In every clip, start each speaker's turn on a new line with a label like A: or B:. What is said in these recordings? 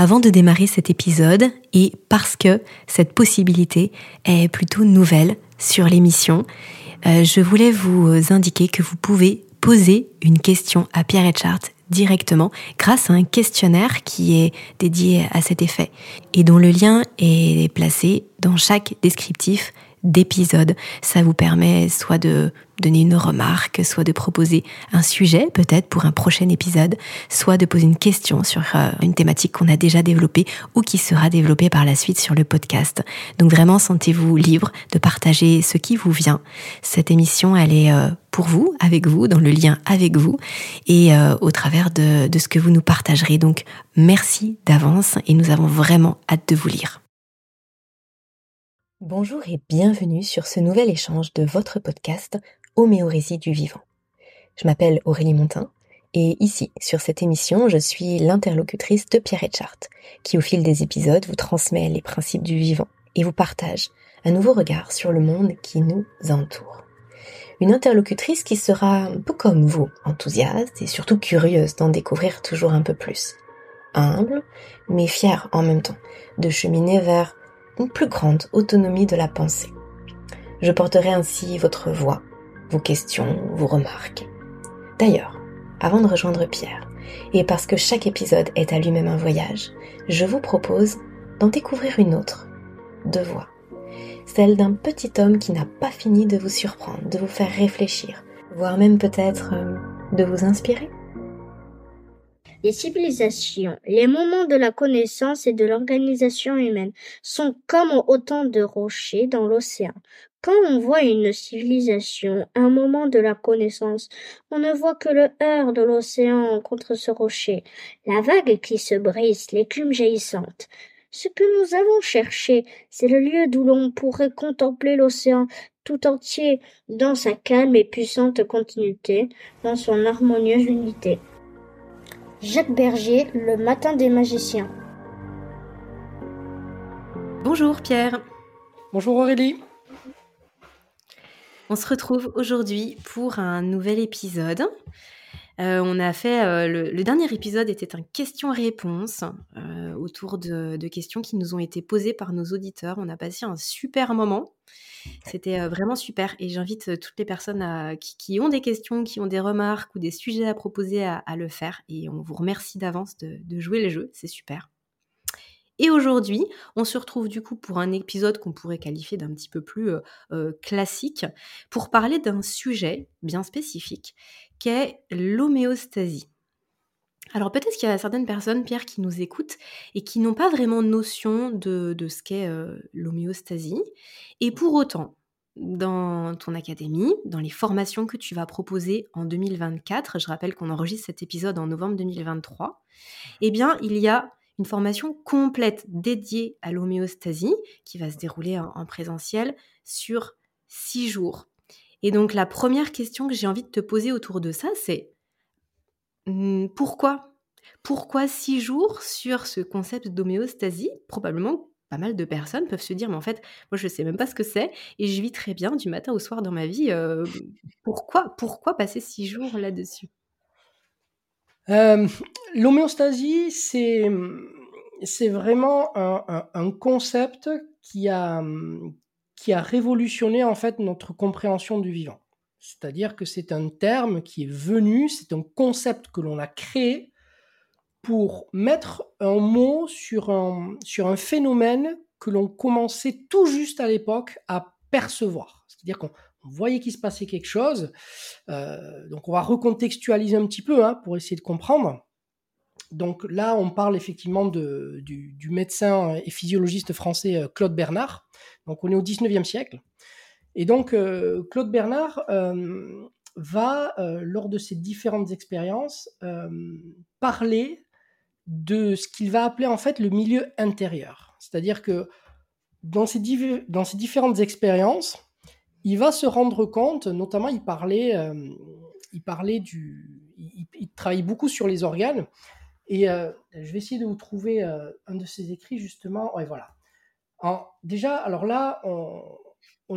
A: Avant de démarrer cet épisode, et parce que cette possibilité est plutôt nouvelle sur l'émission, euh, je voulais vous indiquer que vous pouvez poser une question à Pierre Etchart directement grâce à un questionnaire qui est dédié à cet effet et dont le lien est placé dans chaque descriptif d'épisode. Ça vous permet soit de donner une remarque, soit de proposer un sujet peut-être pour un prochain épisode, soit de poser une question sur euh, une thématique qu'on a déjà développée ou qui sera développée par la suite sur le podcast. Donc vraiment, sentez-vous libre de partager ce qui vous vient. Cette émission, elle est euh, pour vous, avec vous, dans le lien avec vous et euh, au travers de, de ce que vous nous partagerez. Donc merci d'avance et nous avons vraiment hâte de vous lire. Bonjour et bienvenue sur ce nouvel échange de votre podcast Homéorésie du vivant. Je m'appelle Aurélie Montin et ici, sur cette émission, je suis l'interlocutrice de Pierre Etchart, qui au fil des épisodes vous transmet les principes du vivant et vous partage un nouveau regard sur le monde qui nous entoure. Une interlocutrice qui sera un peu comme vous, enthousiaste et surtout curieuse d'en découvrir toujours un peu plus. Humble, mais fière en même temps de cheminer vers une plus grande autonomie de la pensée. Je porterai ainsi votre voix, vos questions, vos remarques. D'ailleurs, avant de rejoindre Pierre, et parce que chaque épisode est à lui-même un voyage, je vous propose d'en découvrir une autre, de voix. Celle d'un petit homme qui n'a pas fini de vous surprendre, de vous faire réfléchir, voire même peut-être euh, de vous inspirer.
B: Les civilisations, les moments de la connaissance et de l'organisation humaine sont comme autant de rochers dans l'océan. Quand on voit une civilisation, un moment de la connaissance, on ne voit que le heurt de l'océan contre ce rocher, la vague qui se brise, l'écume jaillissante. Ce que nous avons cherché, c'est le lieu d'où l'on pourrait contempler l'océan tout entier dans sa calme et puissante continuité, dans son harmonieuse unité. Jacques Berger, Le Matin des magiciens.
A: Bonjour Pierre.
C: Bonjour Aurélie.
A: On se retrouve aujourd'hui pour un nouvel épisode. Euh, on a fait euh, le, dernier épisode était un question-réponse euh, autour de, questions qui nous ont été posées par nos auditeurs. On a passé un super moment. C'était vraiment super et j'invite toutes les personnes qui, ont des questions, qui ont des remarques ou des sujets à proposer à, le faire et on vous remercie d'avance de, jouer les jeux, c'est super. Et aujourd'hui, on se retrouve du coup pour un épisode qu'on pourrait qualifier d'un petit peu plus classique, pour parler d'un sujet bien spécifique, qu'est l'homéostasie. Alors peut-être qu'il y a certaines personnes, Pierre, qui nous écoutent et qui n'ont pas vraiment notion de, ce qu'est euh, l'homéostasie. Et pour autant, dans ton académie, dans les formations que tu vas proposer en 2024, je rappelle qu'on enregistre cet épisode en novembre 2023, eh bien, il y a une formation complète dédiée à l'homéostasie qui va se dérouler en présentiel sur six jours. Et donc la première question que j'ai envie de te poser autour de ça, c'est pourquoi? Pourquoi six jours sur ce concept d'homéostasie? Probablement pas mal de personnes peuvent se dire, mais en fait, moi je ne sais même pas ce que c'est et je vis très bien du matin au soir dans ma vie. Euh, pourquoi, pourquoi passer six jours là-dessus?
C: L'homéostasie, c'est, c'est vraiment un, un, concept qui a, qui a révolutionné en fait notre compréhension du vivant. C'est-à-dire que c'est un terme qui est venu, c'est un concept que l'on a créé pour mettre un mot sur un, phénomène que l'on commençait tout juste à l'époque à percevoir. C'est-à-dire qu'on voyait qu'il se passait quelque chose. Euh, donc on va recontextualiser un petit peu hein, pour essayer de comprendre. Donc là, on parle effectivement du, du, médecin et physiologiste français euh, Claude Bernard, donc on est au 19e siècle. Et donc euh, Claude Bernard euh, va, euh, lors de ses différentes expériences, parler de ce qu'il va appeler en fait le milieu intérieur. C'est-à-dire que dans ces, différentes expériences, il va se rendre compte, notamment il parlait, il parlait du, il, travaille beaucoup sur les organes, et je vais essayer de vous trouver un de ses écrits justement. Ouais, voilà déjà, alors là, on,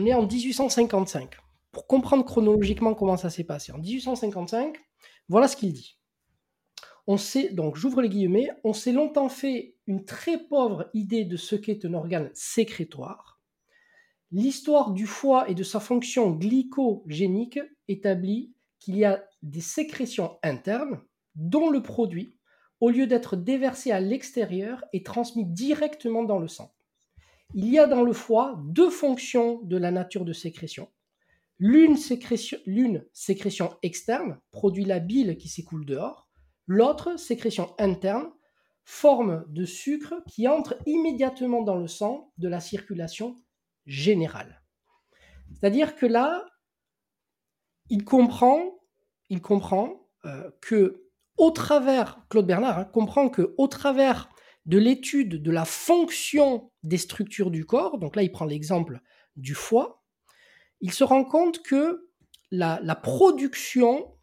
C: est en 1855. Pour comprendre chronologiquement comment ça s'est passé, en 1855, voilà ce qu'il dit. on sait, donc j'ouvre les guillemets, on s'est longtemps fait une très pauvre idée de ce qu'est un organe sécrétoire. L'histoire du foie et de sa fonction glycogénique établit qu'il y a des sécrétions internes dont le produit, au lieu d'être déversé à l'extérieur, est transmis directement dans le sang. Il y a dans le foie deux fonctions de la nature de sécrétion. L'une sécrétion, externe produit la bile qui s'écoule dehors, l'autre sécrétion interne forme de sucre qui entre immédiatement dans le sang de la circulation générale. C'est-à-dire que là, il comprend, il comprend euh, que au travers, Claude Bernard hein, comprend que au travers de l'étude de la fonction des structures du corps, donc là il prend l'exemple du foie, il se rend compte que la, production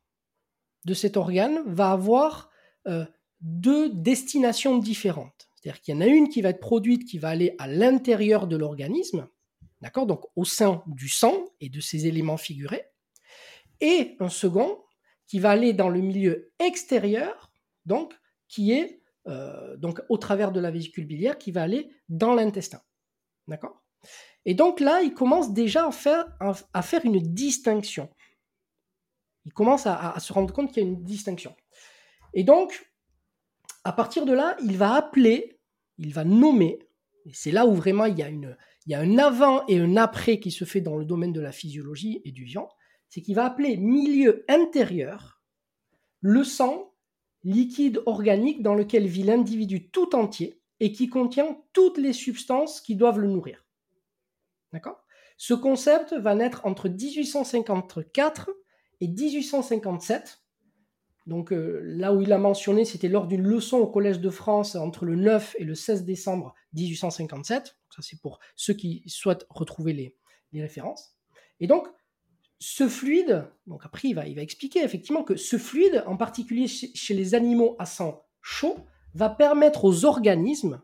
C: de cet organe va avoir euh, deux destinations différentes. C'est-à-dire qu'il y en a une qui va être produite, qui va aller à l'intérieur de l'organisme, d'accord, donc au sein du sang et de ses éléments figurés, et un second qui va aller dans le milieu extérieur, donc qui est euh, donc au travers de la vésicule biliaire, qui va aller dans l'intestin, d'accord? Et donc là, il commence déjà à faire, à faire une distinction. Il commence à, se rendre compte qu'il y a une distinction. Et donc, à partir de là, il va appeler, il va nommer, et c'est là où vraiment il y, a une, il y a un avant et un après qui se fait dans le domaine de la physiologie et du vivant, c'est qu'il va appeler milieu intérieur le sang liquide organique dans lequel vit l'individu tout entier et qui contient toutes les substances qui doivent le nourrir. D'accord? Ce concept va naître entre 1854 et 1857. Donc euh, là où il a mentionné, c'était lors d'une leçon au Collège de France entre le 9 et le 16 décembre 1857. Ça, c'est pour ceux qui souhaitent retrouver les, les références. Et donc, ce fluide, donc après il va, expliquer effectivement que ce fluide, en particulier chez, les animaux à sang chaud, va permettre aux organismes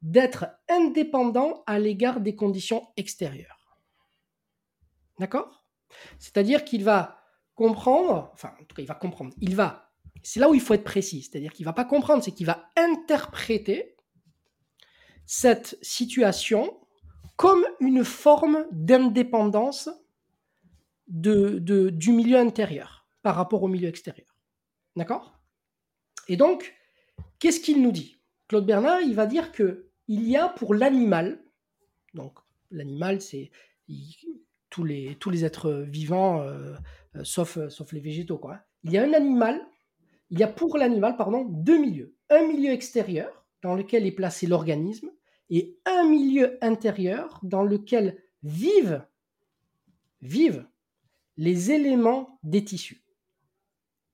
C: d'être indépendants à l'égard des conditions extérieures. D'accord? C'est-à-dire qu'il va comprendre, enfin en tout cas il va comprendre, il va, c'est là où il faut être précis, c'est-à-dire qu'il va pas comprendre, c'est qu'il va interpréter cette situation comme une forme d'indépendance de, du milieu intérieur par rapport au milieu extérieur. D'accord? Et donc, qu'est-ce qu'il nous dit? Claude Bernard, il va dire que il y a pour l'animal, donc l'animal, c'est tous les, tous les êtres vivants, euh, euh, sauf, sauf les végétaux, quoi. Il y a un animal, il y a pour l'animal, pardon, deux milieux. Un milieu extérieur, dans lequel est placé l'organisme, et un milieu intérieur, dans lequel vivent, vivent les éléments des tissus.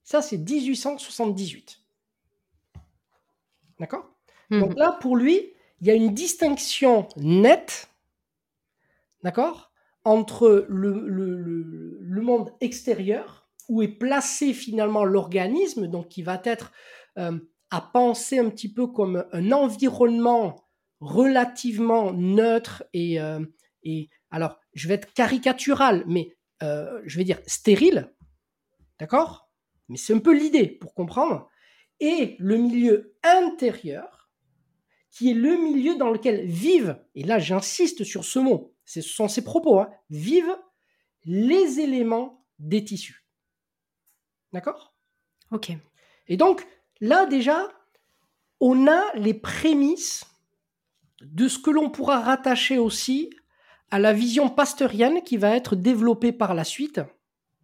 C: Ça, c'est 1878. D'accord? Mhm. Donc là, pour lui, il y a une distinction nette, d'accord, entre le, le, monde extérieur, où est placé finalement l'organisme, donc qui va être euh, à penser un petit peu comme un environnement relativement neutre et, euh, et alors je vais être caricatural, mais euh, je vais dire, stérile, d'accord? Mais c'est un peu l'idée pour comprendre. Et le milieu intérieur, qui est le milieu dans lequel vivent, et là j'insiste sur ce mot, ce sont ses propos, hein, vivent les éléments des tissus. D'accord?
A: Ok.
C: Et donc, là déjà, on a les prémices de ce que l'on pourra rattacher aussi à la vision pasteurienne qui va être développée par la suite.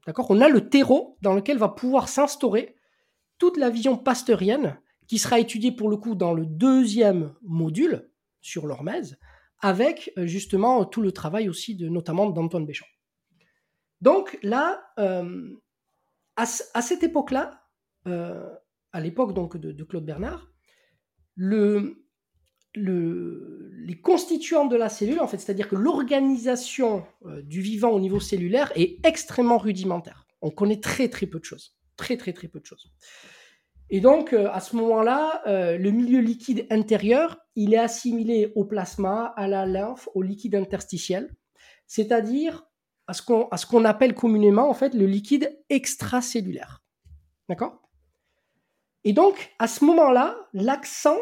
C: D'accord? On a le terreau dans lequel va pouvoir s'instaurer toute la vision pasteurienne qui sera étudiée pour le coup dans le deuxième module sur l'hormèse, avec euh, justement tout le travail aussi de notamment d'Antoine Béchamp. Donc là, euh, à, cette époque-là, euh, à l'époque donc de, Claude Bernard, le, les constituants de la cellule, en fait, c'est-à-dire que l'organisation euh, du vivant au niveau cellulaire est extrêmement rudimentaire. On connaît très très peu de choses, très très très peu de choses. Et donc, euh, à ce moment-là, euh, le milieu liquide intérieur, il est assimilé au plasma, à la lymphe, au liquide interstitiel, c'est-à-dire à ce qu'on appelle communément en fait le liquide extracellulaire. D'accord? Et donc, à ce moment-là, l'accent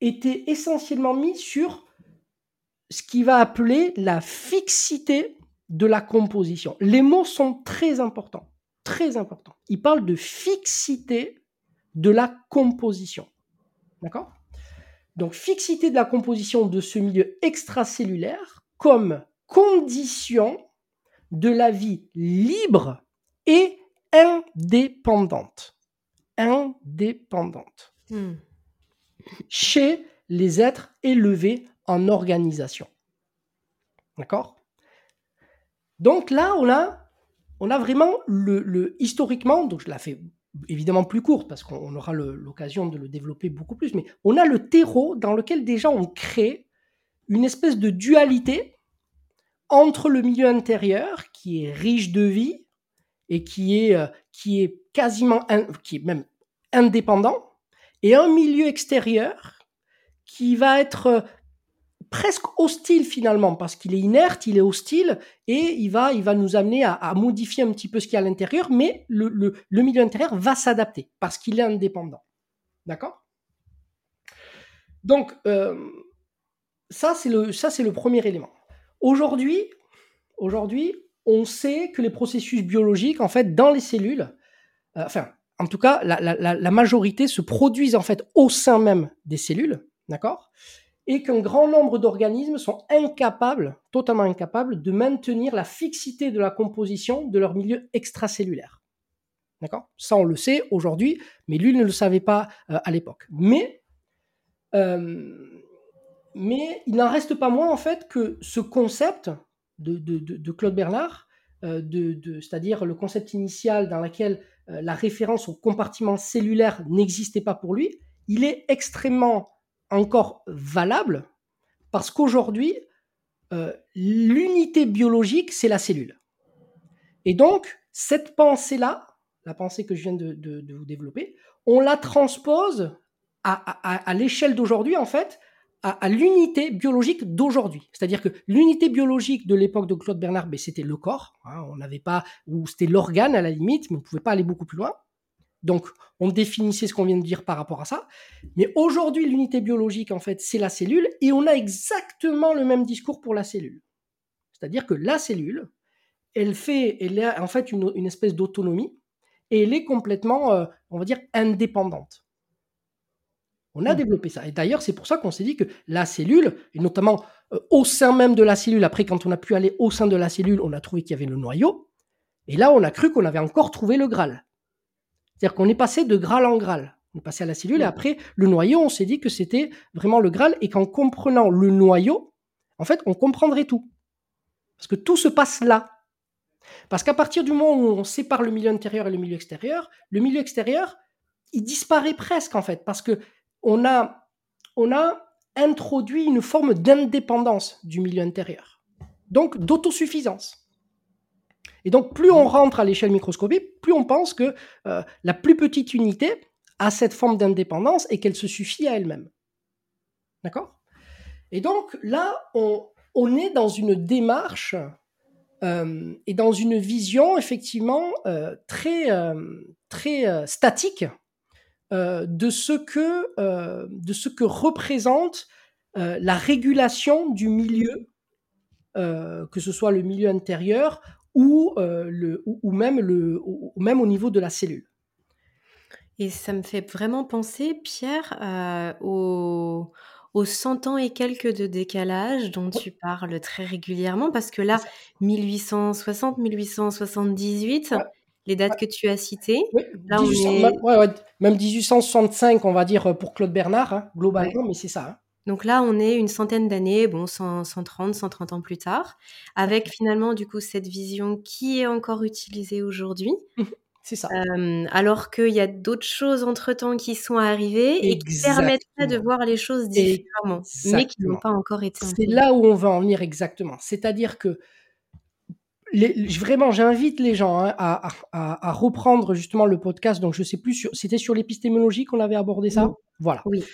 C: était essentiellement mis sur ce qui va appeler la fixité de la composition. Les mots sont très importants, très importants. Il parle de fixité de la composition. D'accord? Donc, fixité de la composition de ce milieu extracellulaire comme condition de la vie libre et indépendante. Indépendante. Hmm. Chez les êtres élevés en organisation. D'accord? Donc là, on a, on a vraiment le, historiquement, donc je la fais évidemment plus courte parce qu'on aura l'occasion de le développer beaucoup plus, mais on a le terreau dans lequel déjà on crée une espèce de dualité entre le milieu intérieur qui est riche de vie et qui est, euh, qui est quasiment, qui est même indépendant, et un milieu extérieur qui va être euh, presque hostile finalement parce qu'il est inerte, il est hostile et il va, il va nous amener à, modifier un petit peu ce qu'il y a à l'intérieur, mais le, le, milieu intérieur va s'adapter parce qu'il est indépendant. D'accord? Donc, euh, ça, c'est le, le premier élément. Aujourd'hui, aujourd'hui, on sait que les processus biologiques, en fait, dans les cellules, euh, enfin, en tout cas, la, majorité se produisent en fait au sein même des cellules, d'accord? Et qu'un grand nombre d'organismes sont incapables, totalement incapables, de maintenir la fixité de la composition de leur milieu extracellulaire. D'accord? Ça, on le sait aujourd'hui, mais lui ne le savait pas euh, à l'époque. Mais euh, mais il n'en reste pas moins en fait que ce concept de, Claude Bernard, euh, c'est-à-dire le concept initial dans lequel la référence au compartiment cellulaire n'existait pas pour lui, il est extrêmement encore valable parce qu'aujourd'hui, euh, l'unité biologique, c'est la cellule. Et donc, cette pensée-là, la pensée que je viens de, vous développer, on la transpose à l'échelle d'aujourd'hui, en fait, à, l'unité biologique d'aujourd'hui. C'est-à-dire que l'unité biologique de l'époque de Claude Bernard, ben, c'était le corps. Hein, on n'avait pas, ou c'était l'organe à la limite, mais on ne pouvait pas aller beaucoup plus loin. Donc, on définissait ce qu'on vient de dire par rapport à ça. Mais aujourd'hui, l'unité biologique, en fait, c'est la cellule, et on a exactement le même discours pour la cellule. C'est-à-dire que la cellule, elle fait, elle a en fait une, espèce d'autonomie, et elle est complètement, euh, on va dire, indépendante. On a mmh. développé ça. Et d'ailleurs, c'est pour ça qu'on s'est dit que la cellule, et notamment euh, au sein même de la cellule, après quand on a pu aller au sein de la cellule, on a trouvé qu'il y avait le noyau. Et là, on a cru qu'on avait encore trouvé le Graal. C'est-à-dire qu'on est passé de Graal en Graal. On est passé à la cellule et mmh. après, le noyau, on s'est dit que c'était vraiment le Graal et qu'en comprenant le noyau, en fait, on comprendrait tout. Parce que tout se passe là. Parce qu'à partir du moment où on sépare le milieu intérieur et le milieu extérieur, le milieu extérieur, il disparaît presque en fait. Parce que on a, introduit une forme d'indépendance du milieu intérieur, donc d'autosuffisance. Et donc, plus on rentre à l'échelle microscopique, plus on pense que euh, la plus petite unité a cette forme d'indépendance et qu'elle se suffit à elle-même. D'accord? Et donc, là, on, est dans une démarche euh, et dans une vision, effectivement, euh, très statique euh, de, ce que, euh, de ce que représente euh, la régulation du milieu, que ce soit le milieu intérieur ou, le, ou, même le, ou même au niveau de la cellule.
A: Et ça me fait vraiment penser, Pierre, aux, aux 100 ans et quelques de décalage dont tu parles très régulièrement, parce que là, 1860, 1878, les dates que tu as citées. Oui,
C: même 1865, on va dire, pour Claude Bernard, hein, globalement, mais c'est ça. Hein.
A: Donc là, on est une centaine d'années, bon, 130, 130 ans plus tard, avec finalement, du coup, cette vision qui est encore utilisée aujourd'hui.
C: Mmh c'est ça.
A: alors qu'il y a d'autres choses entre-temps qui sont arrivées et qui permettent de voir les choses différemment, mais qui n'ont pas encore été.
C: C'est là où on va en venir exactement. C'est-à-dire que vraiment, j'invite les gens hein, à, reprendre justement le podcast. Donc, je sais plus, c'était sur l'épistémologie qu'on avait abordé ça? Voilà.
A: Oui.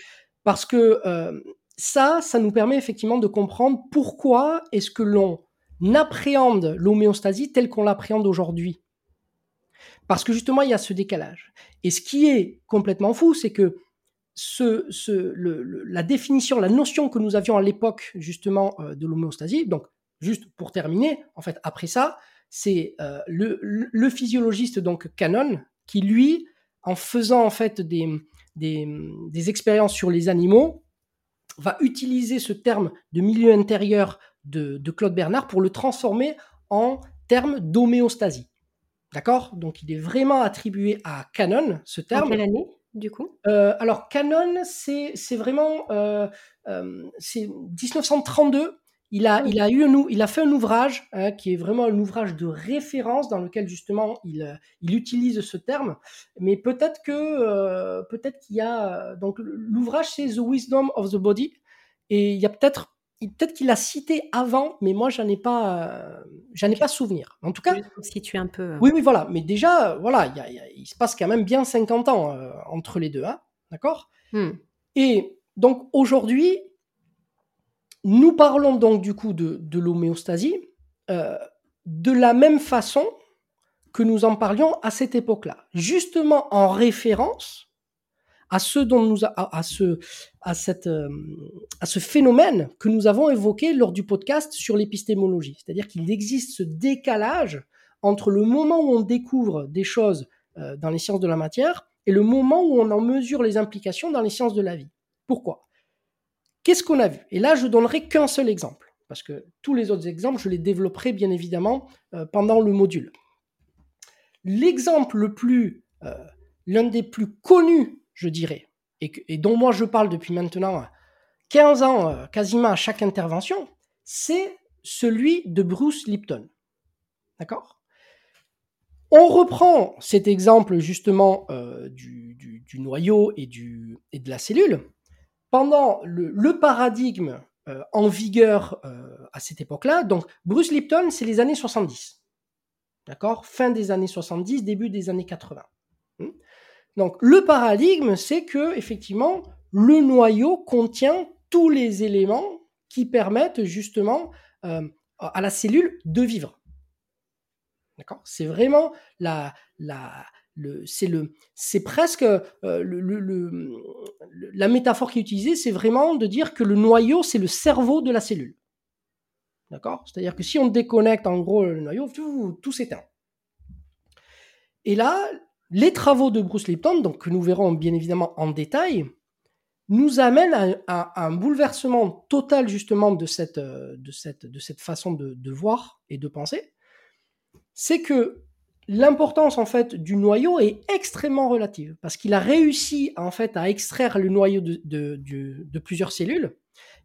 C: Parce que euh, ça, ça nous permet effectivement de comprendre pourquoi est-ce que l'on appréhende l'homéostasie telle qu'on l'appréhende aujourd'hui. Parce que justement, il y a ce décalage. Et ce qui est complètement fou, c'est que ce, ce, la définition, la notion que nous avions à l'époque justement euh, de l'homéostasie, donc juste pour terminer, en fait, après ça, c'est euh, le, le, physiologiste donc Canon qui lui, en faisant en fait des, des, des expériences sur les animaux, va utiliser ce terme de milieu intérieur de, de Claude Bernard pour le transformer en terme d'homéostasie. D'accord? Donc il est vraiment attribué à Canon, ce terme.
A: En quelle année, du coup?
C: Euh, Alors Canon, c'est vraiment euh, euh, c'est 1932. Il a, il, a eu un, il a fait un ouvrage hein, qui est vraiment un ouvrage de référence dans lequel justement il, il utilise ce terme. Mais peut-être que peut-être qu'il y a donc l'ouvrage c'est The Wisdom of the Body et il y a peut-être peut-être qu'il l'a cité avant, mais moi, j'en ai pas, euh, j'en ai pas souvenir. En tout cas,
A: si tu un peu. Euh.
C: Oui, oui, voilà. Mais déjà, euh, voilà, il se passe quand même bien 50 ans entre les deux, hein, d'accord? Hmm. Et donc aujourd'hui, nous parlons donc du coup de, l'homéostasie de la même façon que nous en parlions à cette époque-là, justement en référence euh, à ce phénomène que nous avons évoqué lors du podcast sur l'épistémologie, c'est-à-dire qu'il existe ce décalage entre le moment où on découvre des choses euh, dans les sciences de la matière et le moment où on en mesure les implications dans les sciences de la vie. Pourquoi? Qu'est-ce qu'on a vu? Et là, je donnerai qu'un seul exemple, parce que tous les autres exemples, je les développerai bien évidemment euh, pendant le module. L'exemple le plus, l'un des plus connus je dirais, et, dont moi je parle depuis maintenant 15 ans, euh, quasiment à chaque intervention, c'est celui de Bruce Lipton. D'accord? On reprend cet exemple justement euh, du, noyau et, du, et de la cellule. Pendant le, paradigme euh, en vigueur à cette époque-là, donc Bruce Lipton, c'est les années 70. D'accord? Fin des années 70, début des années 80. Donc le paradigme, c'est que effectivement le noyau contient tous les éléments qui permettent justement euh, à la cellule de vivre. D'accord? C'est vraiment la, la, c'est presque euh, la métaphore qui est utilisée, c'est vraiment de dire que le noyau, c'est le cerveau de la cellule. D'accord? C'est-à-dire que si on déconnecte en gros le noyau, tout, s'éteint. Et là, les travaux de Bruce Lipton, donc, que nous verrons bien évidemment en détail, nous amènent à, un bouleversement total justement de cette, euh, de cette, de cette façon de, voir et de penser. C'est que l'importance en fait du noyau est extrêmement relative parce qu'il a réussi en fait à extraire le noyau de, de, plusieurs cellules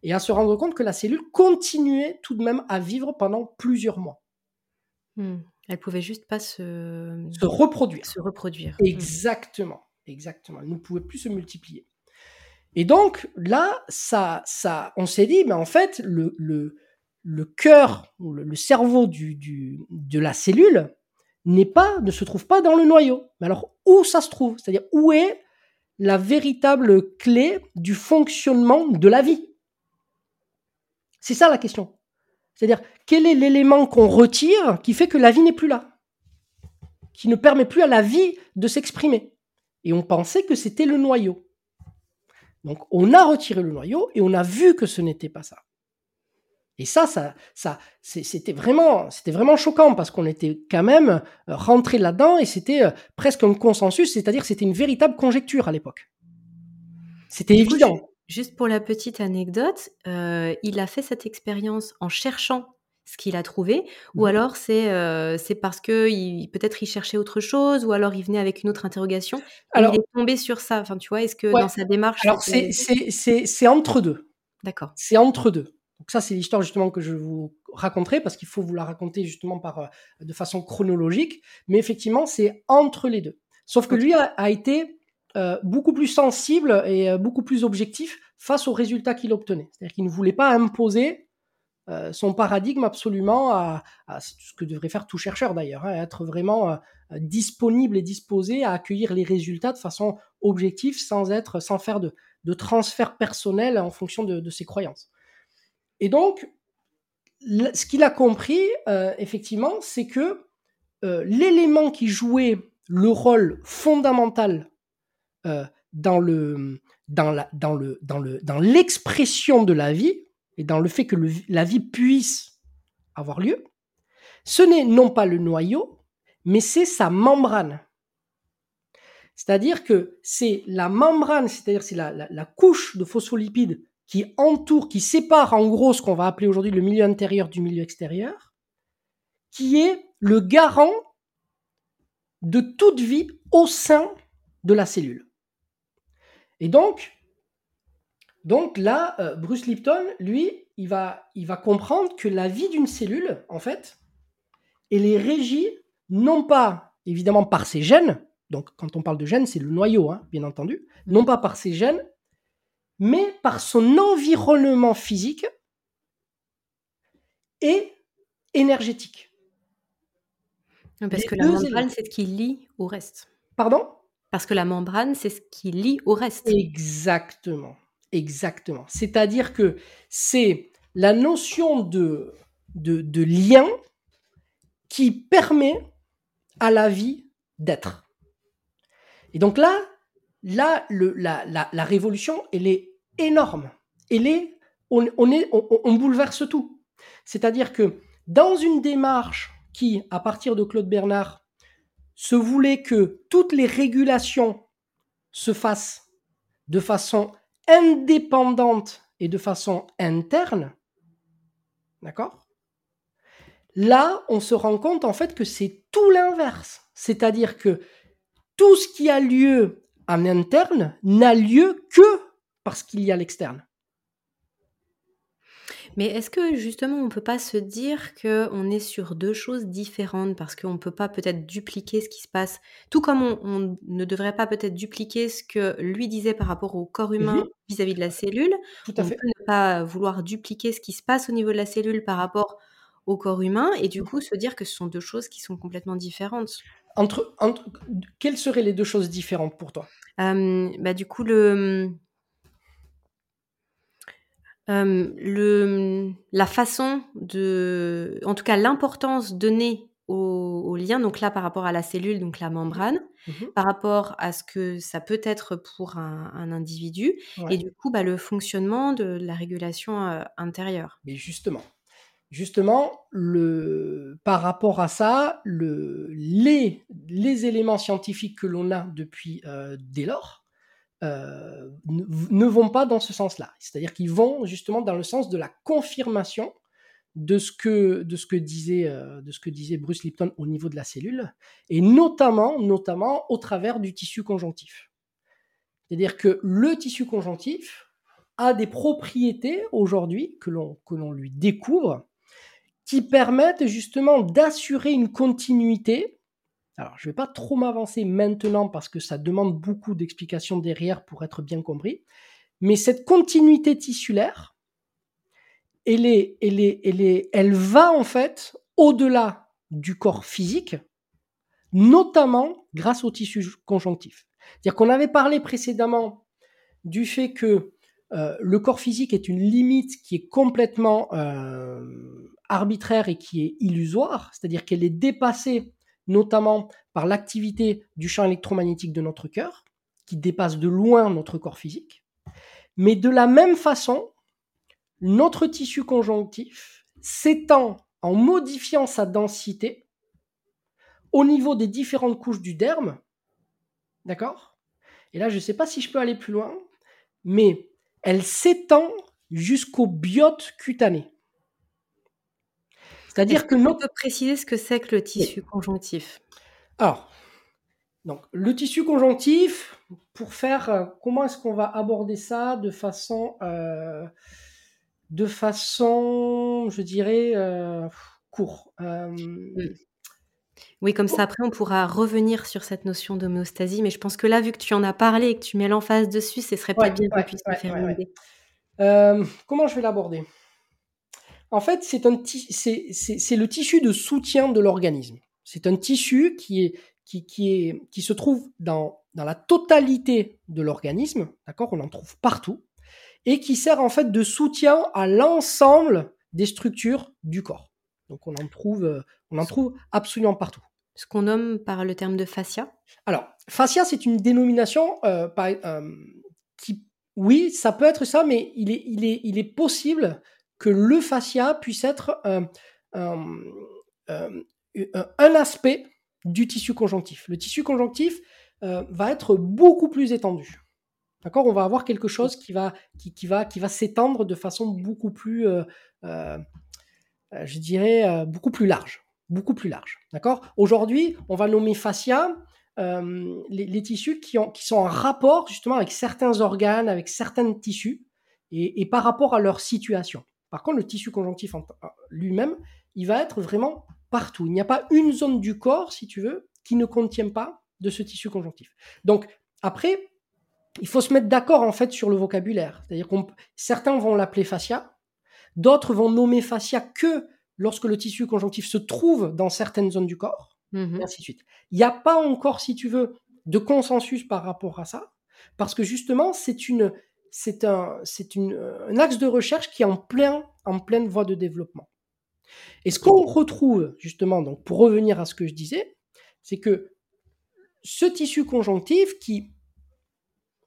C: et à se rendre compte que la cellule continuait tout de même à vivre pendant plusieurs mois.
A: Hmm. Elle pouvait juste pas se,
C: se reproduire.
A: Se reproduire.
C: Mmh. Exactement, exactement. Elle ne pouvait plus se multiplier. Et donc là, ça, ça, on s'est dit, mais en fait, le, le, le cœur, le, cerveau du, du, de la cellule n'est pas, ne se trouve pas dans le noyau. Mais alors, où ça se trouve? C'est-à-dire, où est la véritable clé du fonctionnement de la vie? C'est ça la question. C'est-à-dire, quel est l'élément qu'on retire qui fait que la vie n'est plus là? Qui ne permet plus à la vie de s'exprimer Et on pensait que c'était le noyau. Donc, on a retiré le noyau et on a vu que ce n'était pas ça. Et ça, ça, ça c'était vraiment, c'était vraiment choquant parce qu'on était quand même euh, rentré là-dedans et c'était euh, presque un consensus, c'est-à-dire c'était une véritable conjecture à l'époque. C'était évident.
A: Juste pour la petite anecdote, euh, il a fait cette expérience en cherchant ce qu'il a trouvé, ou mmh alors c'est euh, c'est parce que peut-être il cherchait autre chose, ou alors il venait avec une autre interrogation. Alors, il est tombé sur ça. Enfin, tu vois, est-ce que dans sa démarche,
C: alors c'est entre deux.
A: D'accord.
C: C'est entre deux. Donc ça, c'est l'histoire justement que je vous raconterai parce qu'il faut vous la raconter justement par euh, de façon chronologique. Mais effectivement, c'est entre les deux. Sauf que lui a été euh, beaucoup plus sensible et euh, beaucoup plus objectif face aux résultats qu'il obtenait. C'est-à-dire qu'il ne voulait pas imposer euh, son paradigme absolument à, ce que devrait faire tout chercheur d'ailleurs, hein, être vraiment disponible et disposé à accueillir les résultats de façon objective sans être, sans faire de, transfert personnel en fonction de, ses croyances. Et donc, ce qu'il a compris, effectivement, c'est que l'élément qui jouait le rôle fondamental euh, dans le dans dans le dans le dans l'expression de la vie et dans le fait que la vie puisse avoir lieu, ce n'est non pas le noyau, mais c'est sa membrane. C'est-à-dire que c'est la membrane, c'est-à-dire c'est la, la, couche de phospholipides qui entoure, qui sépare en gros ce qu'on va appeler aujourd'hui le milieu intérieur du milieu extérieur, qui est le garant de toute vie au sein de la cellule. Et donc, là, euh, Bruce Lipton, lui, il va, il va comprendre que la vie d'une cellule, en fait, elle est régie non pas évidemment par ses gènes, donc quand on parle de gènes, c'est le noyau, hein, bien entendu, non pas par ses gènes, mais par son environnement physique et énergétique.
A: Parce que la membrane, c'est ce qui lie au reste.
C: Pardon?
A: Parce que la membrane, c'est ce qui lie au reste.
C: Exactement. Exactement. C'est-à-dire que c'est la notion de, de, lien qui permet à la vie d'être. Et donc là, là la, révolution, elle est énorme. Elle est, on, on bouleverse tout. C'est-à-dire que dans une démarche qui, à partir de Claude Bernard, se voulait que toutes les régulations se fassent de façon indépendante et de façon interne, d'accord? Là, on se rend compte en fait que c'est tout l'inverse. C'est-à-dire que tout ce qui a lieu en interne n'a lieu que parce qu'il y a l'externe.
A: Mais est-ce que justement on ne peut pas se dire qu'on est sur deux choses différentes parce qu'on ne peut pas peut-être dupliquer ce qui se passe, tout comme on, ne devrait pas peut-être dupliquer ce que lui disait par rapport au corps humain mhm. vis-à-vis de la cellule,
C: tout à
A: on
C: fait.
A: peut ne pas vouloir dupliquer ce qui se passe au niveau de la cellule par rapport au corps humain et du coup se dire que ce sont deux choses qui sont complètement différentes.
C: Entre, entre quelles seraient les deux choses différentes pour toi?
A: Bah, Du coup, le, le, la façon de, en tout cas l'importance donnée au, lien, donc là par rapport à la cellule, donc la membrane, mmh par rapport à ce que ça peut être pour un, individu, et du coup bah, le fonctionnement de la régulation intérieure.
C: Mais justement, justement, par rapport à ça, le, les, éléments scientifiques que l'on a depuis dès lors, euh, ne, vont pas dans ce sens-là. C'est-à-dire qu'ils vont justement dans le sens de la confirmation de ce que, euh, disait Bruce Lipton au niveau de la cellule, et notamment, au travers du tissu conjonctif. C'est-à-dire que le tissu conjonctif a des propriétés aujourd'hui que l'on lui découvre qui permettent justement d'assurer une continuité alors, je ne vais pas trop m'avancer maintenant parce que ça demande beaucoup d'explications derrière pour être bien compris. Mais cette continuité tissulaire, elle, est, elle, est, elle, est, elle va en fait au-delà du corps physique, notamment grâce au tissu conjonctif. C'est-à-dire qu'on avait parlé précédemment du fait que euh, le corps physique est une limite qui est complètement euh, arbitraire et qui est illusoire, c'est-à-dire qu'elle est dépassée notamment par l'activité du champ électromagnétique de notre cœur, qui dépasse de loin notre corps physique. Mais de la même façon, notre tissu conjonctif s'étend en modifiant sa densité au niveau des différentes couches du derme. D'accord? Et là, je ne sais pas si je peux aller plus loin, mais elle s'étend jusqu'au biote cutané.
A: C'est-à-dire que nous... peut préciser ce que c'est que le tissu conjonctif?
C: Alors, donc, le tissu conjonctif, pour faire, euh, comment est-ce qu'on va aborder ça de façon, euh, de façon, je dirais, euh, court.
A: Mmh. Oui, comme ça, après, on pourra revenir sur cette notion d'homéostasie, mais je pense que là, vu que tu en as parlé et que tu mets l'emphase dessus, ce serait peut-être bien qu'on puisse faire une idée.
C: comment je vais l'aborder? En fait, c'est le tissu de soutien de l'organisme. C'est un tissu qui, est, qui, qui, est, qui se trouve dans, dans la totalité de l'organisme, d'accord? On en trouve partout, et qui sert en fait de soutien à l'ensemble des structures du corps. Donc on en trouve, on en trouve absolument partout.
A: ce qu'on nomme par le terme de fascia?
C: Alors, fascia, c'est une dénomination euh, qui, oui, ça peut être ça, mais il est, il est, il est possible que le fascia puisse être un aspect du tissu conjonctif. Le tissu conjonctif va être beaucoup plus étendu. D'accord? On va avoir quelque chose qui va, qui, va, qui va s'étendre de façon beaucoup plus, euh, euh, euh, je dirais, beaucoup plus large. Beaucoup plus large. D'accord? Aujourd'hui, on va nommer fascia les, tissus qui, ont, qui sont en rapport justement avec certains organes, avec certains tissus, et, par rapport à leur situation. Par contre, le tissu conjonctif lui-même, il va être vraiment partout. Il n'y a pas une zone du corps, si tu veux, qui ne contient pas de ce tissu conjonctif. Donc, après, il faut se mettre d'accord en fait sur le vocabulaire. C'est-à-dire qu'on certains vont l'appeler fascia, d'autres vont nommer fascia que lorsque le tissu conjonctif se trouve dans certaines zones du corps, mmh et ainsi de suite. Il n'y a pas encore, si tu veux, de consensus par rapport à ça, parce que justement, c'est une, c'est un, c'est une, un axe de recherche qui est en plein, en pleine voie de développement. Et ce qu'on retrouve justement, donc pour revenir à ce que je disais, c'est que ce tissu conjonctif qui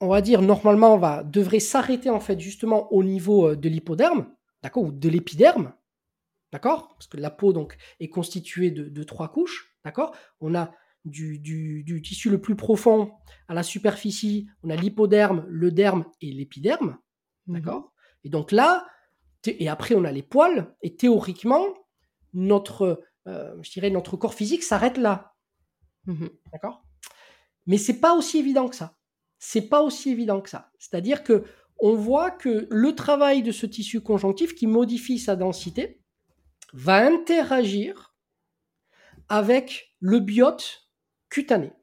C: on va dire, normalement, va, devrait s'arrêter en fait justement au niveau euh, de l'hypoderme, d'accord, ou de l'épiderme, d'accord, parce que la peau donc est constituée de, trois couches, d'accord? On a du, tissu le plus profond à la superficie, on a l'hypoderme, le derme et l'épiderme, mmh d'accord? Et donc là, et après on a les poils, et théoriquement notre, euh, je dirais notre corps physique s'arrête là, mmh d'accord? Mais c'est pas aussi évident que ça c'est pas aussi évident que ça. C'est-à-dire que on voit que le travail de ce tissu conjonctif qui modifie sa densité va interagir avec le biote cutané.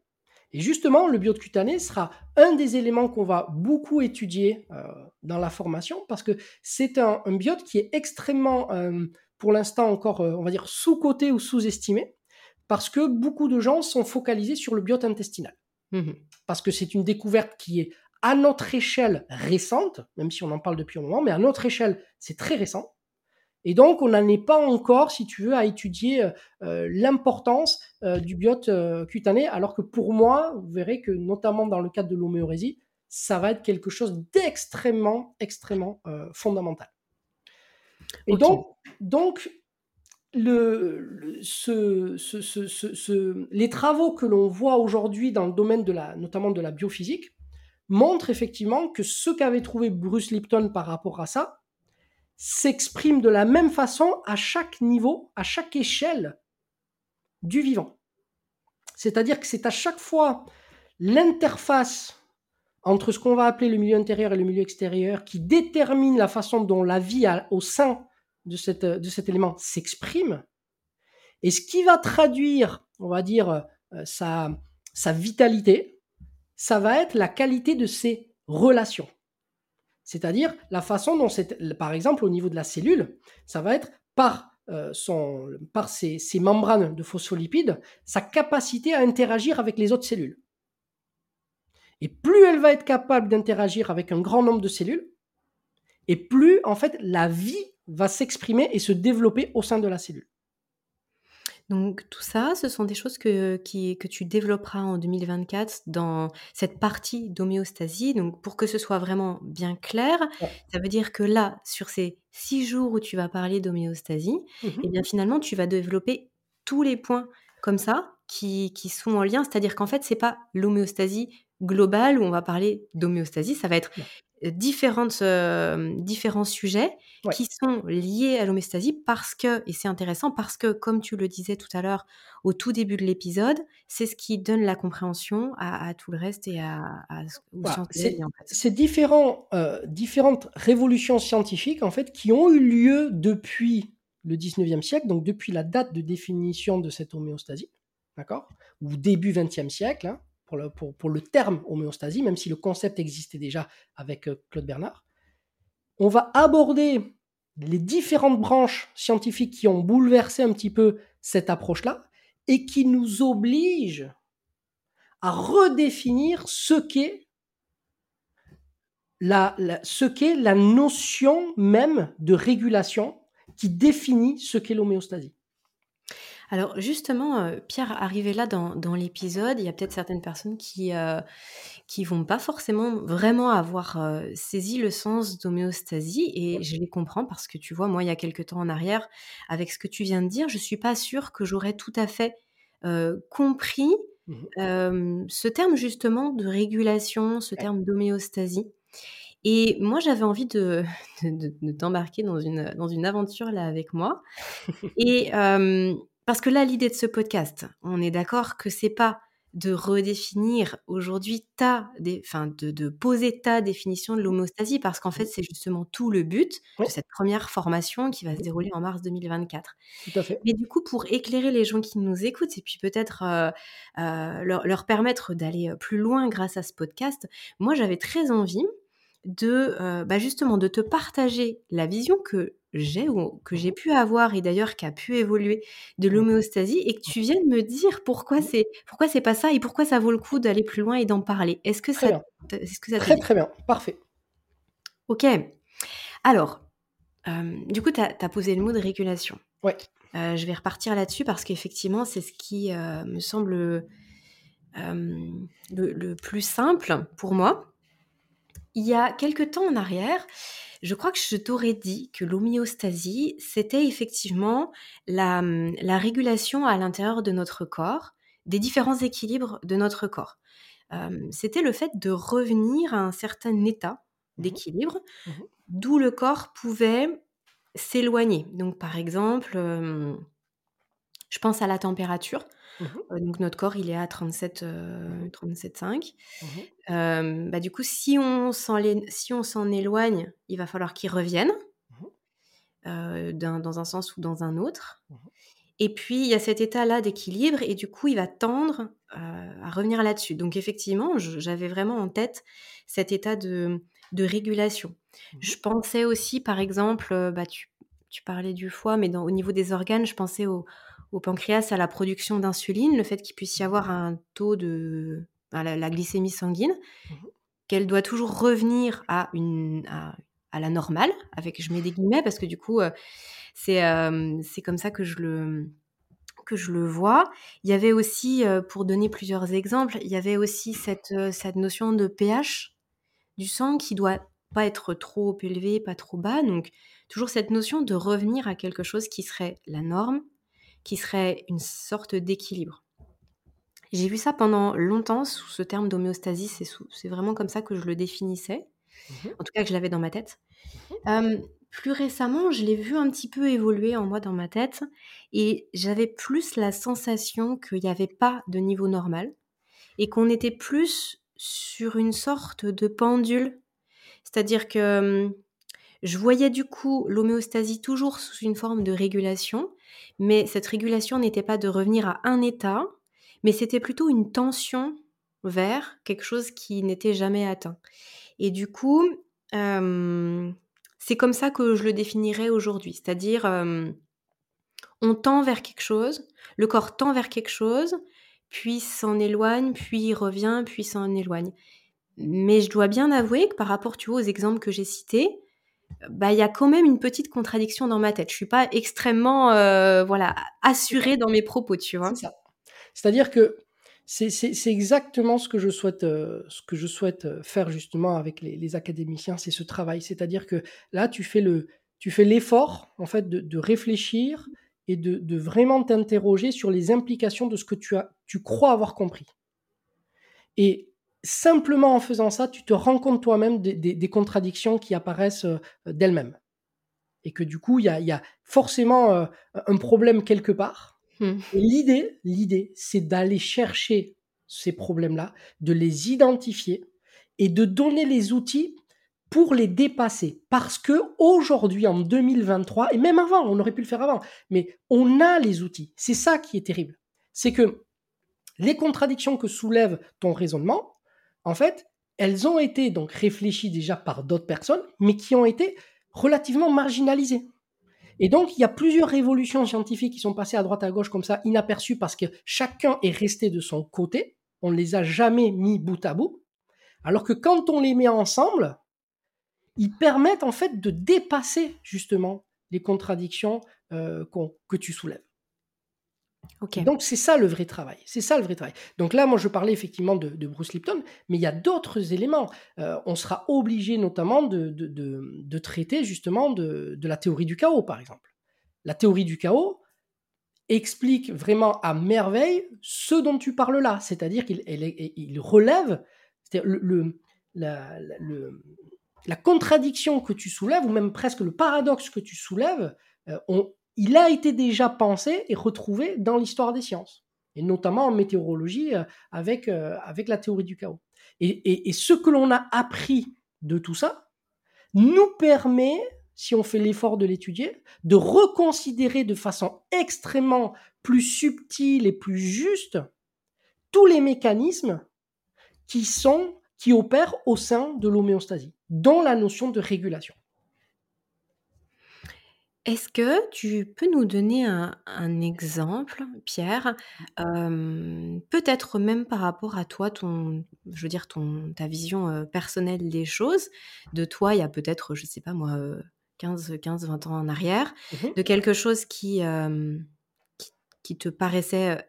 C: Et justement, le biote cutané sera un des éléments qu'on va beaucoup étudier euh, dans la formation parce que c'est un, biote qui est extrêmement, euh, pour l'instant encore, euh, on va dire, sous-coté ou sous-estimé parce que beaucoup de gens sont focalisés sur le biote intestinal. Mmh Parce que c'est une découverte qui est à notre échelle récente, même si on en parle depuis un moment, mais à notre échelle, c'est très récent. Et donc, on n'en est pas encore, si tu veux, à étudier euh, euh, l'importance euh, du biote cutané, alors que pour moi, vous verrez que notamment dans le cadre de l'homéorésie, ça va être quelque chose d'extrêmement, extrêmement fondamental. Et donc, donc le, ce, les travaux que l'on voit aujourd'hui dans le domaine de la, notamment de la biophysique, montrent effectivement que ce qu'avait trouvé Bruce Lipton par rapport à ça s'exprime de la même façon à chaque niveau, à chaque échelle du vivant. C'est-à-dire que c'est à chaque fois l'interface entre ce qu'on va appeler le milieu intérieur et le milieu extérieur qui détermine la façon dont la vie au sein de, cette, de cet élément s'exprime. Et ce qui va traduire, on va dire, euh, sa vitalité, ça va être la qualité de ses relations. C'est-à-dire la façon dont c'est, par exemple, au niveau de la cellule, ça va être par, euh, ses, membranes de phospholipides, sa capacité à interagir avec les autres cellules. Et plus elle va être capable d'interagir avec un grand nombre de cellules, et plus, en fait, la vie va s'exprimer et se développer au sein de la cellule.
A: Donc tout ça, ce sont des choses que, que tu développeras en 2024 dans cette partie d'homéostasie. Donc pour que ce soit vraiment bien clair, ça veut dire que là, sur ces six jours où tu vas parler d'homéostasie, mmh et eh bien finalement, tu vas développer tous les points comme ça qui, qui sont en lien. C'est-à-dire qu'en fait, c'est pas l'homéostasie globale où on va parler d'homéostasie, ça va être différentes, différents sujets qui sont liés à l'homéostasie parce que, et c'est intéressant parce que, comme tu le disais tout à l'heure au tout début de l'épisode, c'est ce qui donne la compréhension à, tout le reste et à, à
C: C'est différents, différentes révolutions scientifiques en fait qui ont eu lieu depuis le 19e siècle, donc depuis la date de définition de cette homéostasie, d'accord, ou début 20e siècle, hein, pour le, terme homéostasie, même si le concept existait déjà avec euh, Claude Bernard. On va aborder les différentes branches scientifiques qui ont bouleversé un petit peu cette approche-là et qui nous obligent à redéfinir ce qu'est la, ce qu'est la notion même de régulation qui définit ce qu'est l'homéostasie.
A: Alors justement, heu, Pierre, arrivé là dans dans l'épisode, il y a peut-être certaines personnes qui, qui vont pas forcément vraiment avoir, heu, saisi le sens d'homéostasie et je les comprends parce que tu vois, moi, il y a quelque temps en arrière, avec ce que tu viens de dire, je suis pas sûre que j'aurais tout à fait, heu, compris,
C: Mmh
A: ce terme justement de régulation, ce terme d'homéostasie. Et moi, j'avais envie de de de de t'embarquer dans une, dans une aventure là avec moi. Et parce que là, l'idée de ce podcast, on est d'accord que c'est pas de redéfinir aujourd'hui ta dé enfin de de poser ta définition de l'homéostasie parce qu'en fait, c'est justement tout le but
C: Oui,
A: de cette première formation qui va se dérouler en mars 2024.
C: tout à fait.
A: Mais du coup, pour éclairer les gens qui nous écoutent et puis peut-être, heu heu, leur leur permettre d'aller, plus loin grâce à ce podcast, moi, j'avais très envie de, heu, bah, justement de te partager la vision que j'ai ou que j'ai pu avoir et d'ailleurs qui a pu évoluer de
C: Mmh
A: l'homéostasie et que tu viennes me dire pourquoi
C: Mmh
A: c'est pourquoi c'est pas ça et pourquoi ça vaut le coup d'aller plus loin et d'en parler. Est-ce que ça est-ce que ça
C: très, très bien, parfait.
A: OK. Alors, hem, du coup, tu as posé le mot de régulation.
C: Ouais.
A: Heu, je vais repartir là-dessus parce qu'effectivement, c'est ce qui, me semble, le plus simple pour moi. Il y a quelque temps en arrière, je crois que je t'aurais dit que l'homéostasie, c'était effectivement la, la régulation à l'intérieur de notre corps, des différents équilibres de notre corps. C'était le fait de revenir à un certain état
C: Mmh
A: d'équilibre,
C: Mmh
A: d'où le corps pouvait s'éloigner. Donc par exemple, je pense à la température.
C: Mmh
A: donc notre corps, il est à 37, heu,
C: Mmh
A: 37,5.
C: Mmh
A: Hem, bah, du coup, si on s'en si éloigne, il va falloir qu'il revienne,
C: Mmh
A: dans un sens ou dans un autre.
C: Mmh
A: Et puis il y a cet état-là d'équilibre et du coup, il va tendre, à revenir là-dessus. Donc effectivement, j'avais vraiment en tête cet état de de régulation.
C: Mmh
A: Je pensais aussi, par exemple, bah, tu tu parlais du foie, mais dans au niveau des organes, je pensais au au pancréas, à la production d'insuline, le fait qu'il puisse y avoir un taux de bah, la la glycémie sanguine,
C: Mmh
A: qu'elle doit toujours revenir à une à à la normale, avec je mets des guillemets parce que du coup, c'est, hem, c'est comme ça que je le que je le vois. Il y avait aussi, heu, pour donner plusieurs exemples, il y avait aussi cette, cette notion de pH du sang qui doit pas être trop élevé, pas trop bas, donc toujours cette notion de revenir à quelque chose qui serait la norme, qui serait une sorte d'équilibre. J'ai vu ça pendant longtemps sous ce terme d'homéostasie, c'est vraiment comme ça que je le définissais,
C: Mmh
A: en tout cas que je l'avais dans ma tête.
C: Mmh
A: plus récemment, je l'ai vu un petit peu évoluer en moi dans ma tête et j'avais plus la sensation qu'il n'y avait pas de niveau normal et qu'on était plus sur une sorte de pendule. C'est-à-dire que, je voyais du coup l'homéostasie toujours sous une forme de régulation, mais cette régulation n'était pas de revenir à un état, mais c'était plutôt une tension vers quelque chose qui n'était jamais atteint. Et du coup, hem, c'est comme ça que je le définirais aujourd'hui. C'est-à-dire, hem, on tend vers quelque chose, le corps tend vers quelque chose, puis s'en éloigne, puis revient, puis s'en éloigne. Mais je dois bien avouer que par rapport, tu aux exemples que j'ai cités, bah, il y a quand même une petite contradiction dans ma tête. Je suis pas extrêmement, heu, voilà,
C: C'est
A: assurée dans mes propos, tu
C: c'est
A: vois?
C: ça. C'est-à-dire que c'est c'est c'est exactement ce que je souhaite, heu, ce que je souhaite, heu, faire justement avec les les académiciens, c'est ce travail. C'est-à-dire que là, tu fais le tu fais l'effort, en fait, de de réfléchir et de de vraiment t'interroger sur les implications de ce que tu as tu crois avoir compris et simplement en faisant ça, tu te rends compte toi-même des des des contradictions qui apparaissent, heu, d'elles-mêmes et que du coup, il y a y a forcément, heu, un problème quelque part
A: Mmh.
C: et l'idée l'idée, c'est d'aller chercher ces problèmes-là, de les identifier et de donner les outils pour les dépasser. Parce qu'aujourd'hui, en 2023 et même avant, on aurait pu le faire avant, mais on a les outils. C'est ça qui est terrible. C'est que les contradictions que soulève ton raisonnement, en fait, elles ont été donc réfléchies déjà par d'autres personnes, mais qui ont été relativement marginalisées. Et donc, il y a plusieurs révolutions scientifiques qui sont passées à droite à gauche comme ça, inaperçues, parce que chacun est resté de son côté. On ne les a jamais mis bout à bout. Alors que quand on les met ensemble, ils permettent en fait de dépasser justement les contradictions euh, que tu soulèves. Donc c'est ça le vrai travail. C'est ça le vrai travail. Donc là, moi, je parlais effectivement de, Bruce Lipton, mais il y a d'autres éléments. Euh, on sera obligé notamment de, de, traiter justement de, la théorie du chaos, par exemple. La théorie du chaos explique vraiment à merveille ce dont tu parles là, c'est-à-dire qu'il il relève le, la, la, contradiction que tu soulèves, ou même presque le paradoxe que tu soulèves, euh, il a été déjà pensé et retrouvé dans l'histoire des sciences, et notamment en météorologie euh, avec, euh, avec la théorie du chaos. Et, ce que l'on a appris de tout ça nous permet, si on fait l'effort de l'étudier, de reconsidérer de façon extrêmement plus subtile et plus juste tous les mécanismes qui sont qui opèrent au sein de l'homéostasie, dont la notion de régulation.
A: Est-ce que tu peux nous donner un, exemple, Pierre, peut-être même par rapport à toi, ton, je veux dire, ton, ta vision personnelle des choses, de toi, il y a peut-être, je ne sais pas moi, 15, 15, 20 ans en arrière, mmh de quelque chose qui, qui, te paraissait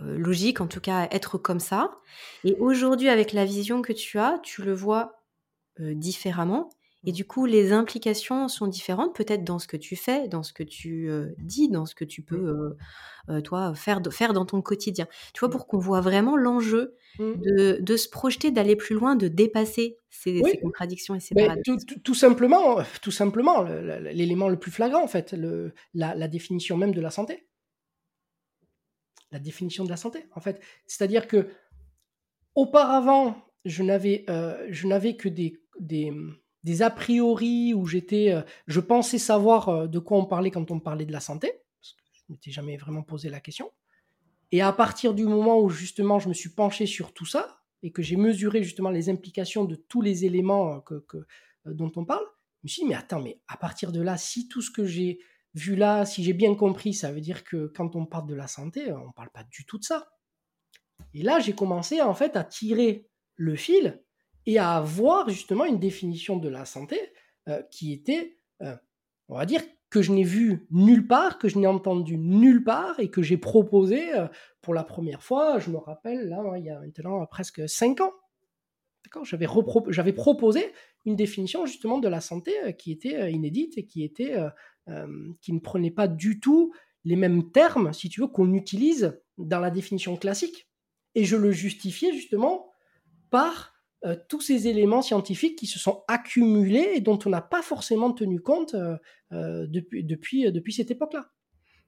A: logique, en tout cas être comme ça. Et aujourd'hui, avec la vision que tu as, tu le vois différemment. Et du coup, les implications sont différentes, peut-être dans ce que tu fais, dans ce que tu dis, dans ce que tu peux, toi, faire, faire dans ton quotidien. Tu vois, pour qu'on voit vraiment l'enjeu mmh. de, se projeter, d'aller plus loin, de dépasser ces, contradictions et ces
C: paradoxes. Tout, simplement, tout simplement l'élément le plus flagrant, en fait, le, la, définition même de la santé. La définition de la santé, en fait. C'est-à-dire que, auparavant, je n'avais, n'avais que des, des des a priori où j'étais, euh, je pensais savoir euh, de quoi on parlait quand on parlait de la santé, parce que je m'étais jamais vraiment posé la question. Et à partir du moment où justement je me suis penché sur tout ça et que j'ai mesuré justement les implications de tous les éléments euh, dont on parle, je me suis dit mais attends, mais à partir de là, si tout ce que j'ai vu là, si j'ai bien compris, ça veut dire que quand on parle de la santé, on ne parle pas du tout de ça. Et là, j'ai commencé en fait à tirer le fil et à avoir justement une définition de la santé euh, qui était, euh, on va dire, que je n'ai vu nulle part, que je n'ai entendu nulle part et que j'ai proposé euh, pour la première fois, je me rappelle, là, il y a maintenant presque cinq ans. D'accord J'avais, j'avais proposé une définition justement de la santé qui était inédite et qui, était, qui ne prenait pas du tout les mêmes termes, si tu veux, qu'on utilise dans la définition classique. Et je le justifiais justement par euh, tous ces éléments scientifiques qui se sont accumulés et dont on n'a pas forcément tenu compte euh, euh, depuis, depuis, depuis cette époque-là.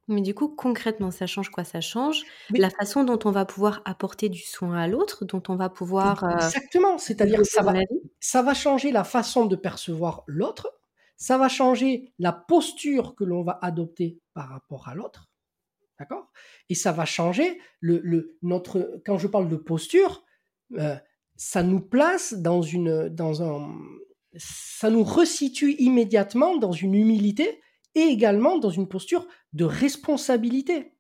A: Mais du coup, concrètement, ça change quoi? Ça change la façon dont on va pouvoir apporter du soin à l'autre, dont on va pouvoir...
C: Exactement, c'est-à-dire ça va, ça va changer la façon de percevoir l'autre, ça va changer la posture que l'on va adopter par rapport à l'autre, d'accord? Et ça va changer le, le, notre... Quand je parle de posture, ça nous place dans une, dans un, ça nous resitue immédiatement dans une humilité et également dans une posture de responsabilité.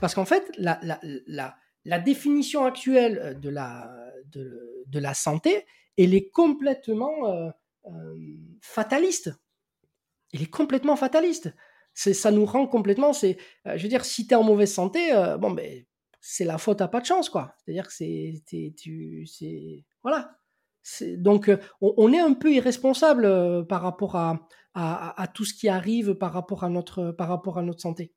C: Parce qu'en fait, la, la, la, la, définition actuelle de la, de, la santé, elle est complètement euh, euh, fataliste. Elle est complètement fataliste. Ça nous rend complètement. C'est, euh, je veux dire, si tu es en mauvaise santé, bon, ben, c'est la faute à pas de chance, quoi. C'est-à-dire que c'est, tu, c'est, voilà. donc, euh, on, est un peu irresponsable euh, par rapport à, tout ce qui arrive par rapport à notre, par rapport à notre santé.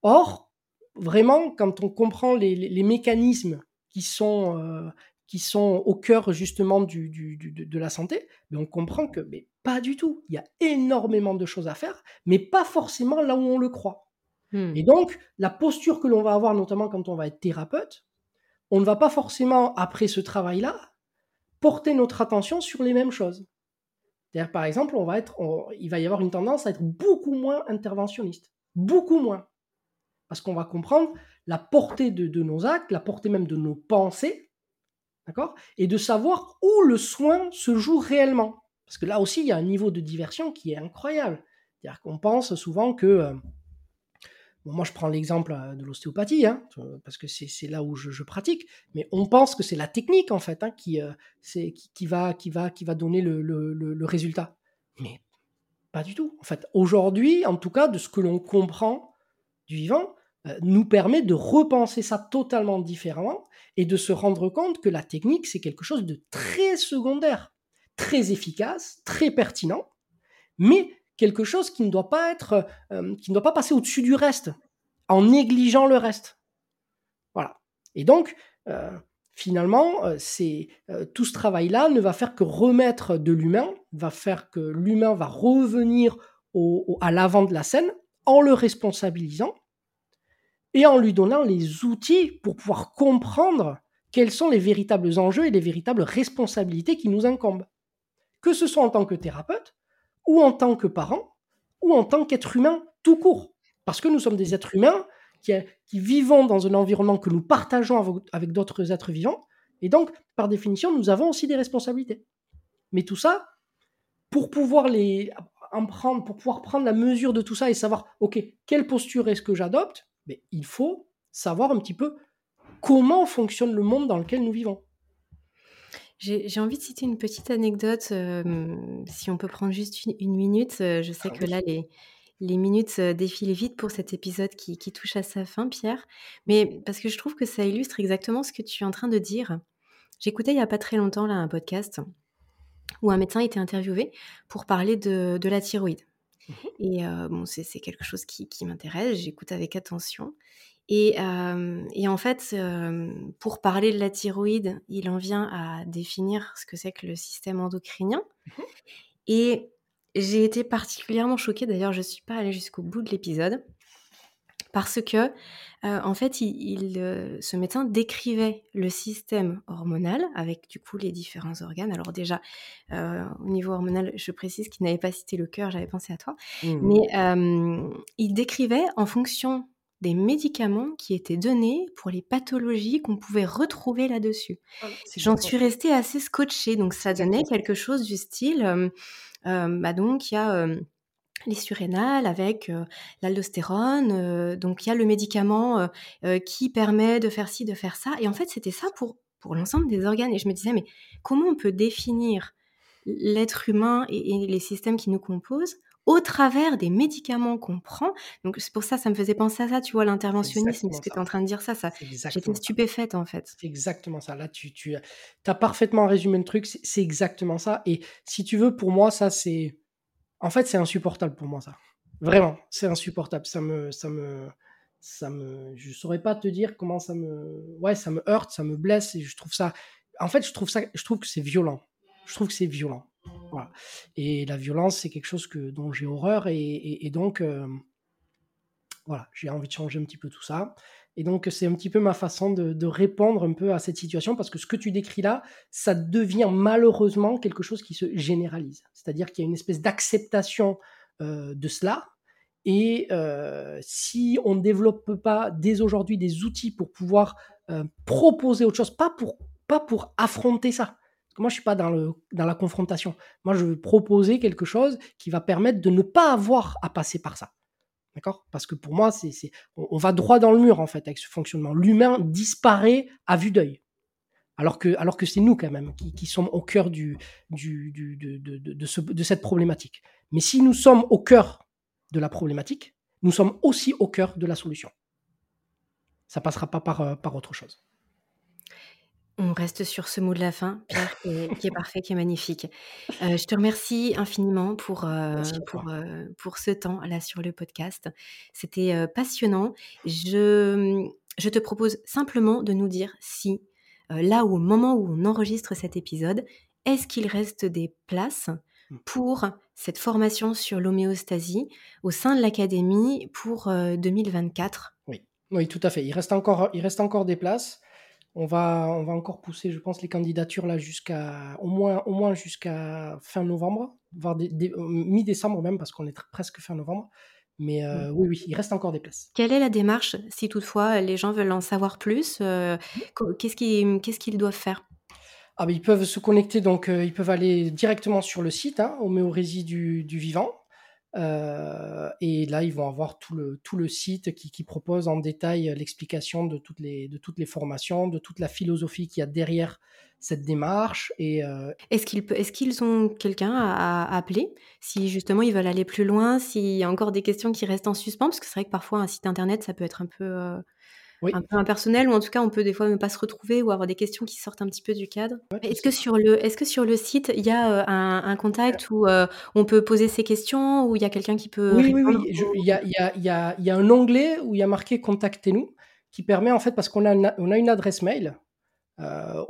C: Or, vraiment, quand on comprend les, mécanismes qui sont, euh, qui sont au cœur justement du, de, la santé, mais ben, on comprend que mais pas du tout. Il y a énormément de choses à faire, mais pas forcément là où on le croit. Hmm. Et donc, la posture que l'on va avoir, notamment quand on va être thérapeute, on ne va pas forcément, après ce travail-là, porter notre attention sur les mêmes choses. C'est-à-dire, par exemple, on va être, il va y avoir une tendance à être beaucoup moins interventionniste. Beaucoup moins. Parce qu'on va comprendre la portée de, de, nos actes, la portée même de nos pensées, d'accord? Et de savoir où le soin se joue réellement. Parce que là aussi, il y a un niveau de diversion qui est incroyable. C'est-à-dire qu'on pense souvent que moi, je prends l'exemple euh, de l'ostéopathie, hein, parce que c'est là où je, pratique, mais on pense que c'est la technique, en fait, hein, qui, euh, qui, va, donner le, résultat. Mais pas du tout. En fait, aujourd'hui, en tout cas, de ce que l'on comprend du vivant, euh, nous permet de repenser ça totalement différemment et de se rendre compte que la technique, c'est quelque chose de très secondaire, très efficace, très pertinent, mais quelque chose qui ne doit pas être, euh, qui ne doit pas passer au-dessus du reste, en négligeant le reste. Voilà. Et donc, euh, finalement, c'est tout ce travail-là ne va faire que remettre de l'humain, va faire que l'humain va revenir à l'avant de la scène en le responsabilisant et en lui donnant les outils pour pouvoir comprendre quels sont les véritables enjeux et les véritables responsabilités qui nous incombent. Que ce soit en tant que thérapeute, ou en tant que parent, ou en tant qu'être humain tout court. Parce que nous sommes des êtres humains qui, vivons dans un environnement que nous partageons avec d'autres êtres vivants, et donc, par définition, nous avons aussi des responsabilités. Mais tout ça, pour pouvoir les en prendre, pour pouvoir prendre la mesure de tout ça et savoir, ok, quelle posture est-ce que j'adopte il faut savoir un petit peu comment fonctionne le monde dans lequel nous vivons.
A: J'ai envie de citer une petite anecdote, euh, si on peut prendre juste une, minute. Euh, je sais ah que là, les, les minutes défilent vite pour cet épisode qui, qui, touche à sa fin, Pierre. Mais parce que je trouve que ça illustre exactement ce que tu es en train de dire. J'écoutais il n'y a pas très longtemps là, un podcast où un médecin était interviewé pour parler de, de la thyroïde. Mmh et bon, c'est quelque chose qui, m'intéresse, j'écoute avec attention. Et, en fait, pour parler de la thyroïde, il en vient à définir ce que c'est que le système endocrinien. Mmh et j'ai été particulièrement choquée, d'ailleurs je ne suis pas allée jusqu'au bout de l'épisode, parce que euh, en fait, il, euh, ce médecin décrivait le système hormonal avec du coup les différents organes. Alors déjà, euh, au niveau hormonal, je précise qu'il n'avait pas cité le cœur, j'avais pensé à toi, mmh mais il décrivait en fonction des médicaments qui étaient donnés pour les pathologies qu'on pouvait retrouver là-dessus. Ah, J'en suis restée assez scotchée, donc ça donnait quelque chose du style, bah donc il y a les surrénales avec l'aldostérone. donc il y a le médicament qui permet de faire ci, de faire ça. Et en fait, c'était ça pour, pour l'ensemble des organes. Et je me disais, mais comment on peut définir l'être humain et, les systèmes qui nous composent au travers des médicaments qu'on prend. Donc c'est pour ça, ça me faisait penser à ça, tu vois, l'interventionnisme, ce que tu es en train de dire ça, ça j'étais stupéfaite en fait.
C: C'est exactement ça. Là, tu, tu as parfaitement résumé le truc, c'est exactement ça. Et si tu veux, pour moi, ça, c'est en fait, c'est insupportable pour moi, ça. Vraiment, c'est insupportable. Ça me, ça me, ça me, je saurais pas te dire comment ça me, ouais, ça me heurte, ça me blesse et je trouve ça, en fait, je trouve ça, je trouve que c'est violent. Je trouve que c'est violent. Et la violence, c'est quelque chose que dont j'ai horreur et, donc, euh, voilà, j'ai envie de changer un petit peu tout ça. Et donc, c'est un petit peu ma façon de, répondre un peu à cette situation, parce que ce que tu décris là, ça devient malheureusement quelque chose qui se généralise. C'est-à-dire qu'il y a une espèce d'acceptation euh, de cela. Et euh, si on ne développe pas dès aujourd'hui des outils pour pouvoir proposer autre chose, pas pour, pas pour affronter ça, moi je suis pas dans, le, dans la confrontation, moi je veux proposer quelque chose qui va permettre de ne pas avoir à passer par ça. D'accord? Parce que pour moi, c'est, on, va droit dans le mur, en fait, avec ce fonctionnement. L'humain disparaît à vue d'œil. Alors que, alors que c'est nous, quand même, qui, sommes au cœur du, du, de, de, cette problématique. Mais si nous sommes au cœur de la problématique, nous sommes aussi au cœur de la solution. Ça passera pas par, euh, par autre chose.
A: On reste sur ce mot de la fin, Pierre, qui est, parfait, qui est magnifique. Euh, je te remercie infiniment pour, euh, pour, euh, pour ce temps-là sur le podcast. C'était passionnant. Je, je te propose simplement de nous dire si, là où, au moment où on enregistre cet épisode, est-ce qu'il reste des places mmh. pour cette formation sur l'homéostasie au sein de l'académie pour 2024
C: Oui, oui, tout à fait. Il reste encore, il reste encore des places. On va, on va encore pousser, je pense, les candidatures là jusqu'à au moins, au moins jusqu'à fin novembre, voire euh, mi-décembre même, parce qu'on est presque fin novembre. Mais euh, oui, oui, il reste encore des places.
A: Quelle est la démarche si toutefois les gens veulent en savoir plus euh, Qu'est-ce qu'ils qu'ils doivent faire?
C: Ah, ben, Ils peuvent se connecter, donc ils peuvent aller directement sur le site, hein, Homéorésie du, du vivant. Euh, et là, ils vont avoir tout le, tout le site qui, qui propose en détail l'explication de, toutes les, de toutes les formations, de toute la philosophie qu'il y a derrière cette démarche. Euh,
A: Est-ce qu'ils est qu'ils ont quelqu'un à, appeler si justement ils veulent aller plus loin, s'il y a encore des questions qui restent en suspens? Parce que c'est vrai que parfois un site internet, ça peut être un peu... Euh, oui. un peu impersonnel ou en tout cas on peut des fois ne pas se retrouver ou avoir des questions qui sortent un petit peu du cadre. Ouais, est-ce que sur le est-ce que sur le site il y a euh, un, un, contact où euh, on peut poser ses questions ou il y a quelqu'un qui peut
C: Oui oui oui, il y a, y, a, y, a, y a un onglet où il y a marqué contactez-nous qui permet en fait parce qu'on a une, on a une adresse mail euh,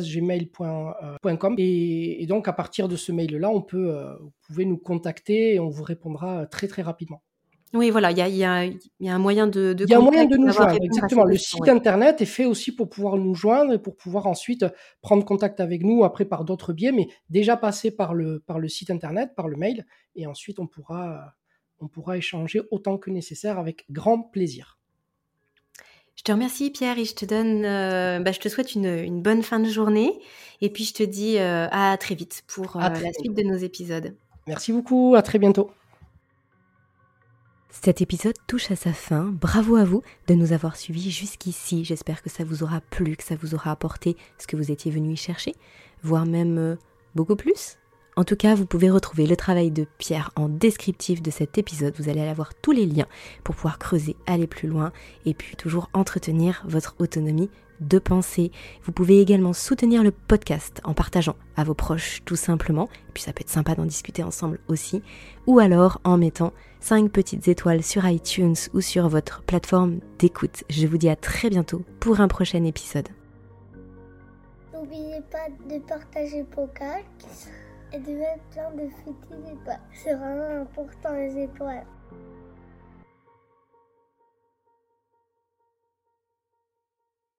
C: gmail.com et, et, donc à partir de ce mail là on peut euh, vous pouvez nous contacter et on vous répondra très très rapidement.
A: Oui, voilà, il y a, y, a, y a, un moyen de,
C: Il y a un moyen de nous joindre, exactement. Le site ouais. internet est fait aussi pour pouvoir nous joindre et pour pouvoir ensuite prendre contact avec nous après par d'autres biais, mais déjà passer par le, par le site internet, par le mail, et ensuite on pourra, on pourra échanger autant que nécessaire avec grand plaisir.
A: Je te remercie Pierre et je te donne, euh, bah, je te souhaite une, une, bonne fin de journée et puis je te dis euh, à très vite pour euh, très la suite de nos épisodes.
C: Merci beaucoup, à très bientôt.
A: Cet épisode touche à sa fin. Bravo à vous de nous avoir suivis jusqu'ici. J'espère que ça vous aura plu, que ça vous aura apporté ce que vous étiez venu y chercher, voire même euh, beaucoup plus. En tout cas, vous pouvez retrouver le travail de Pierre en descriptif de cet épisode. Vous allez avoir tous les liens pour pouvoir creuser, aller plus loin et puis toujours entretenir votre autonomie de pensée. Vous pouvez également soutenir le podcast en partageant à vos proches tout simplement, et puis ça peut être sympa d'en discuter ensemble aussi, ou alors en mettant 5 petites étoiles sur iTunes ou sur votre plateforme d'écoute. Je vous dis à très bientôt pour un prochain épisode.
B: N'oubliez pas de partager et de mettre plein de petites étoiles. C'est vraiment important les étoiles.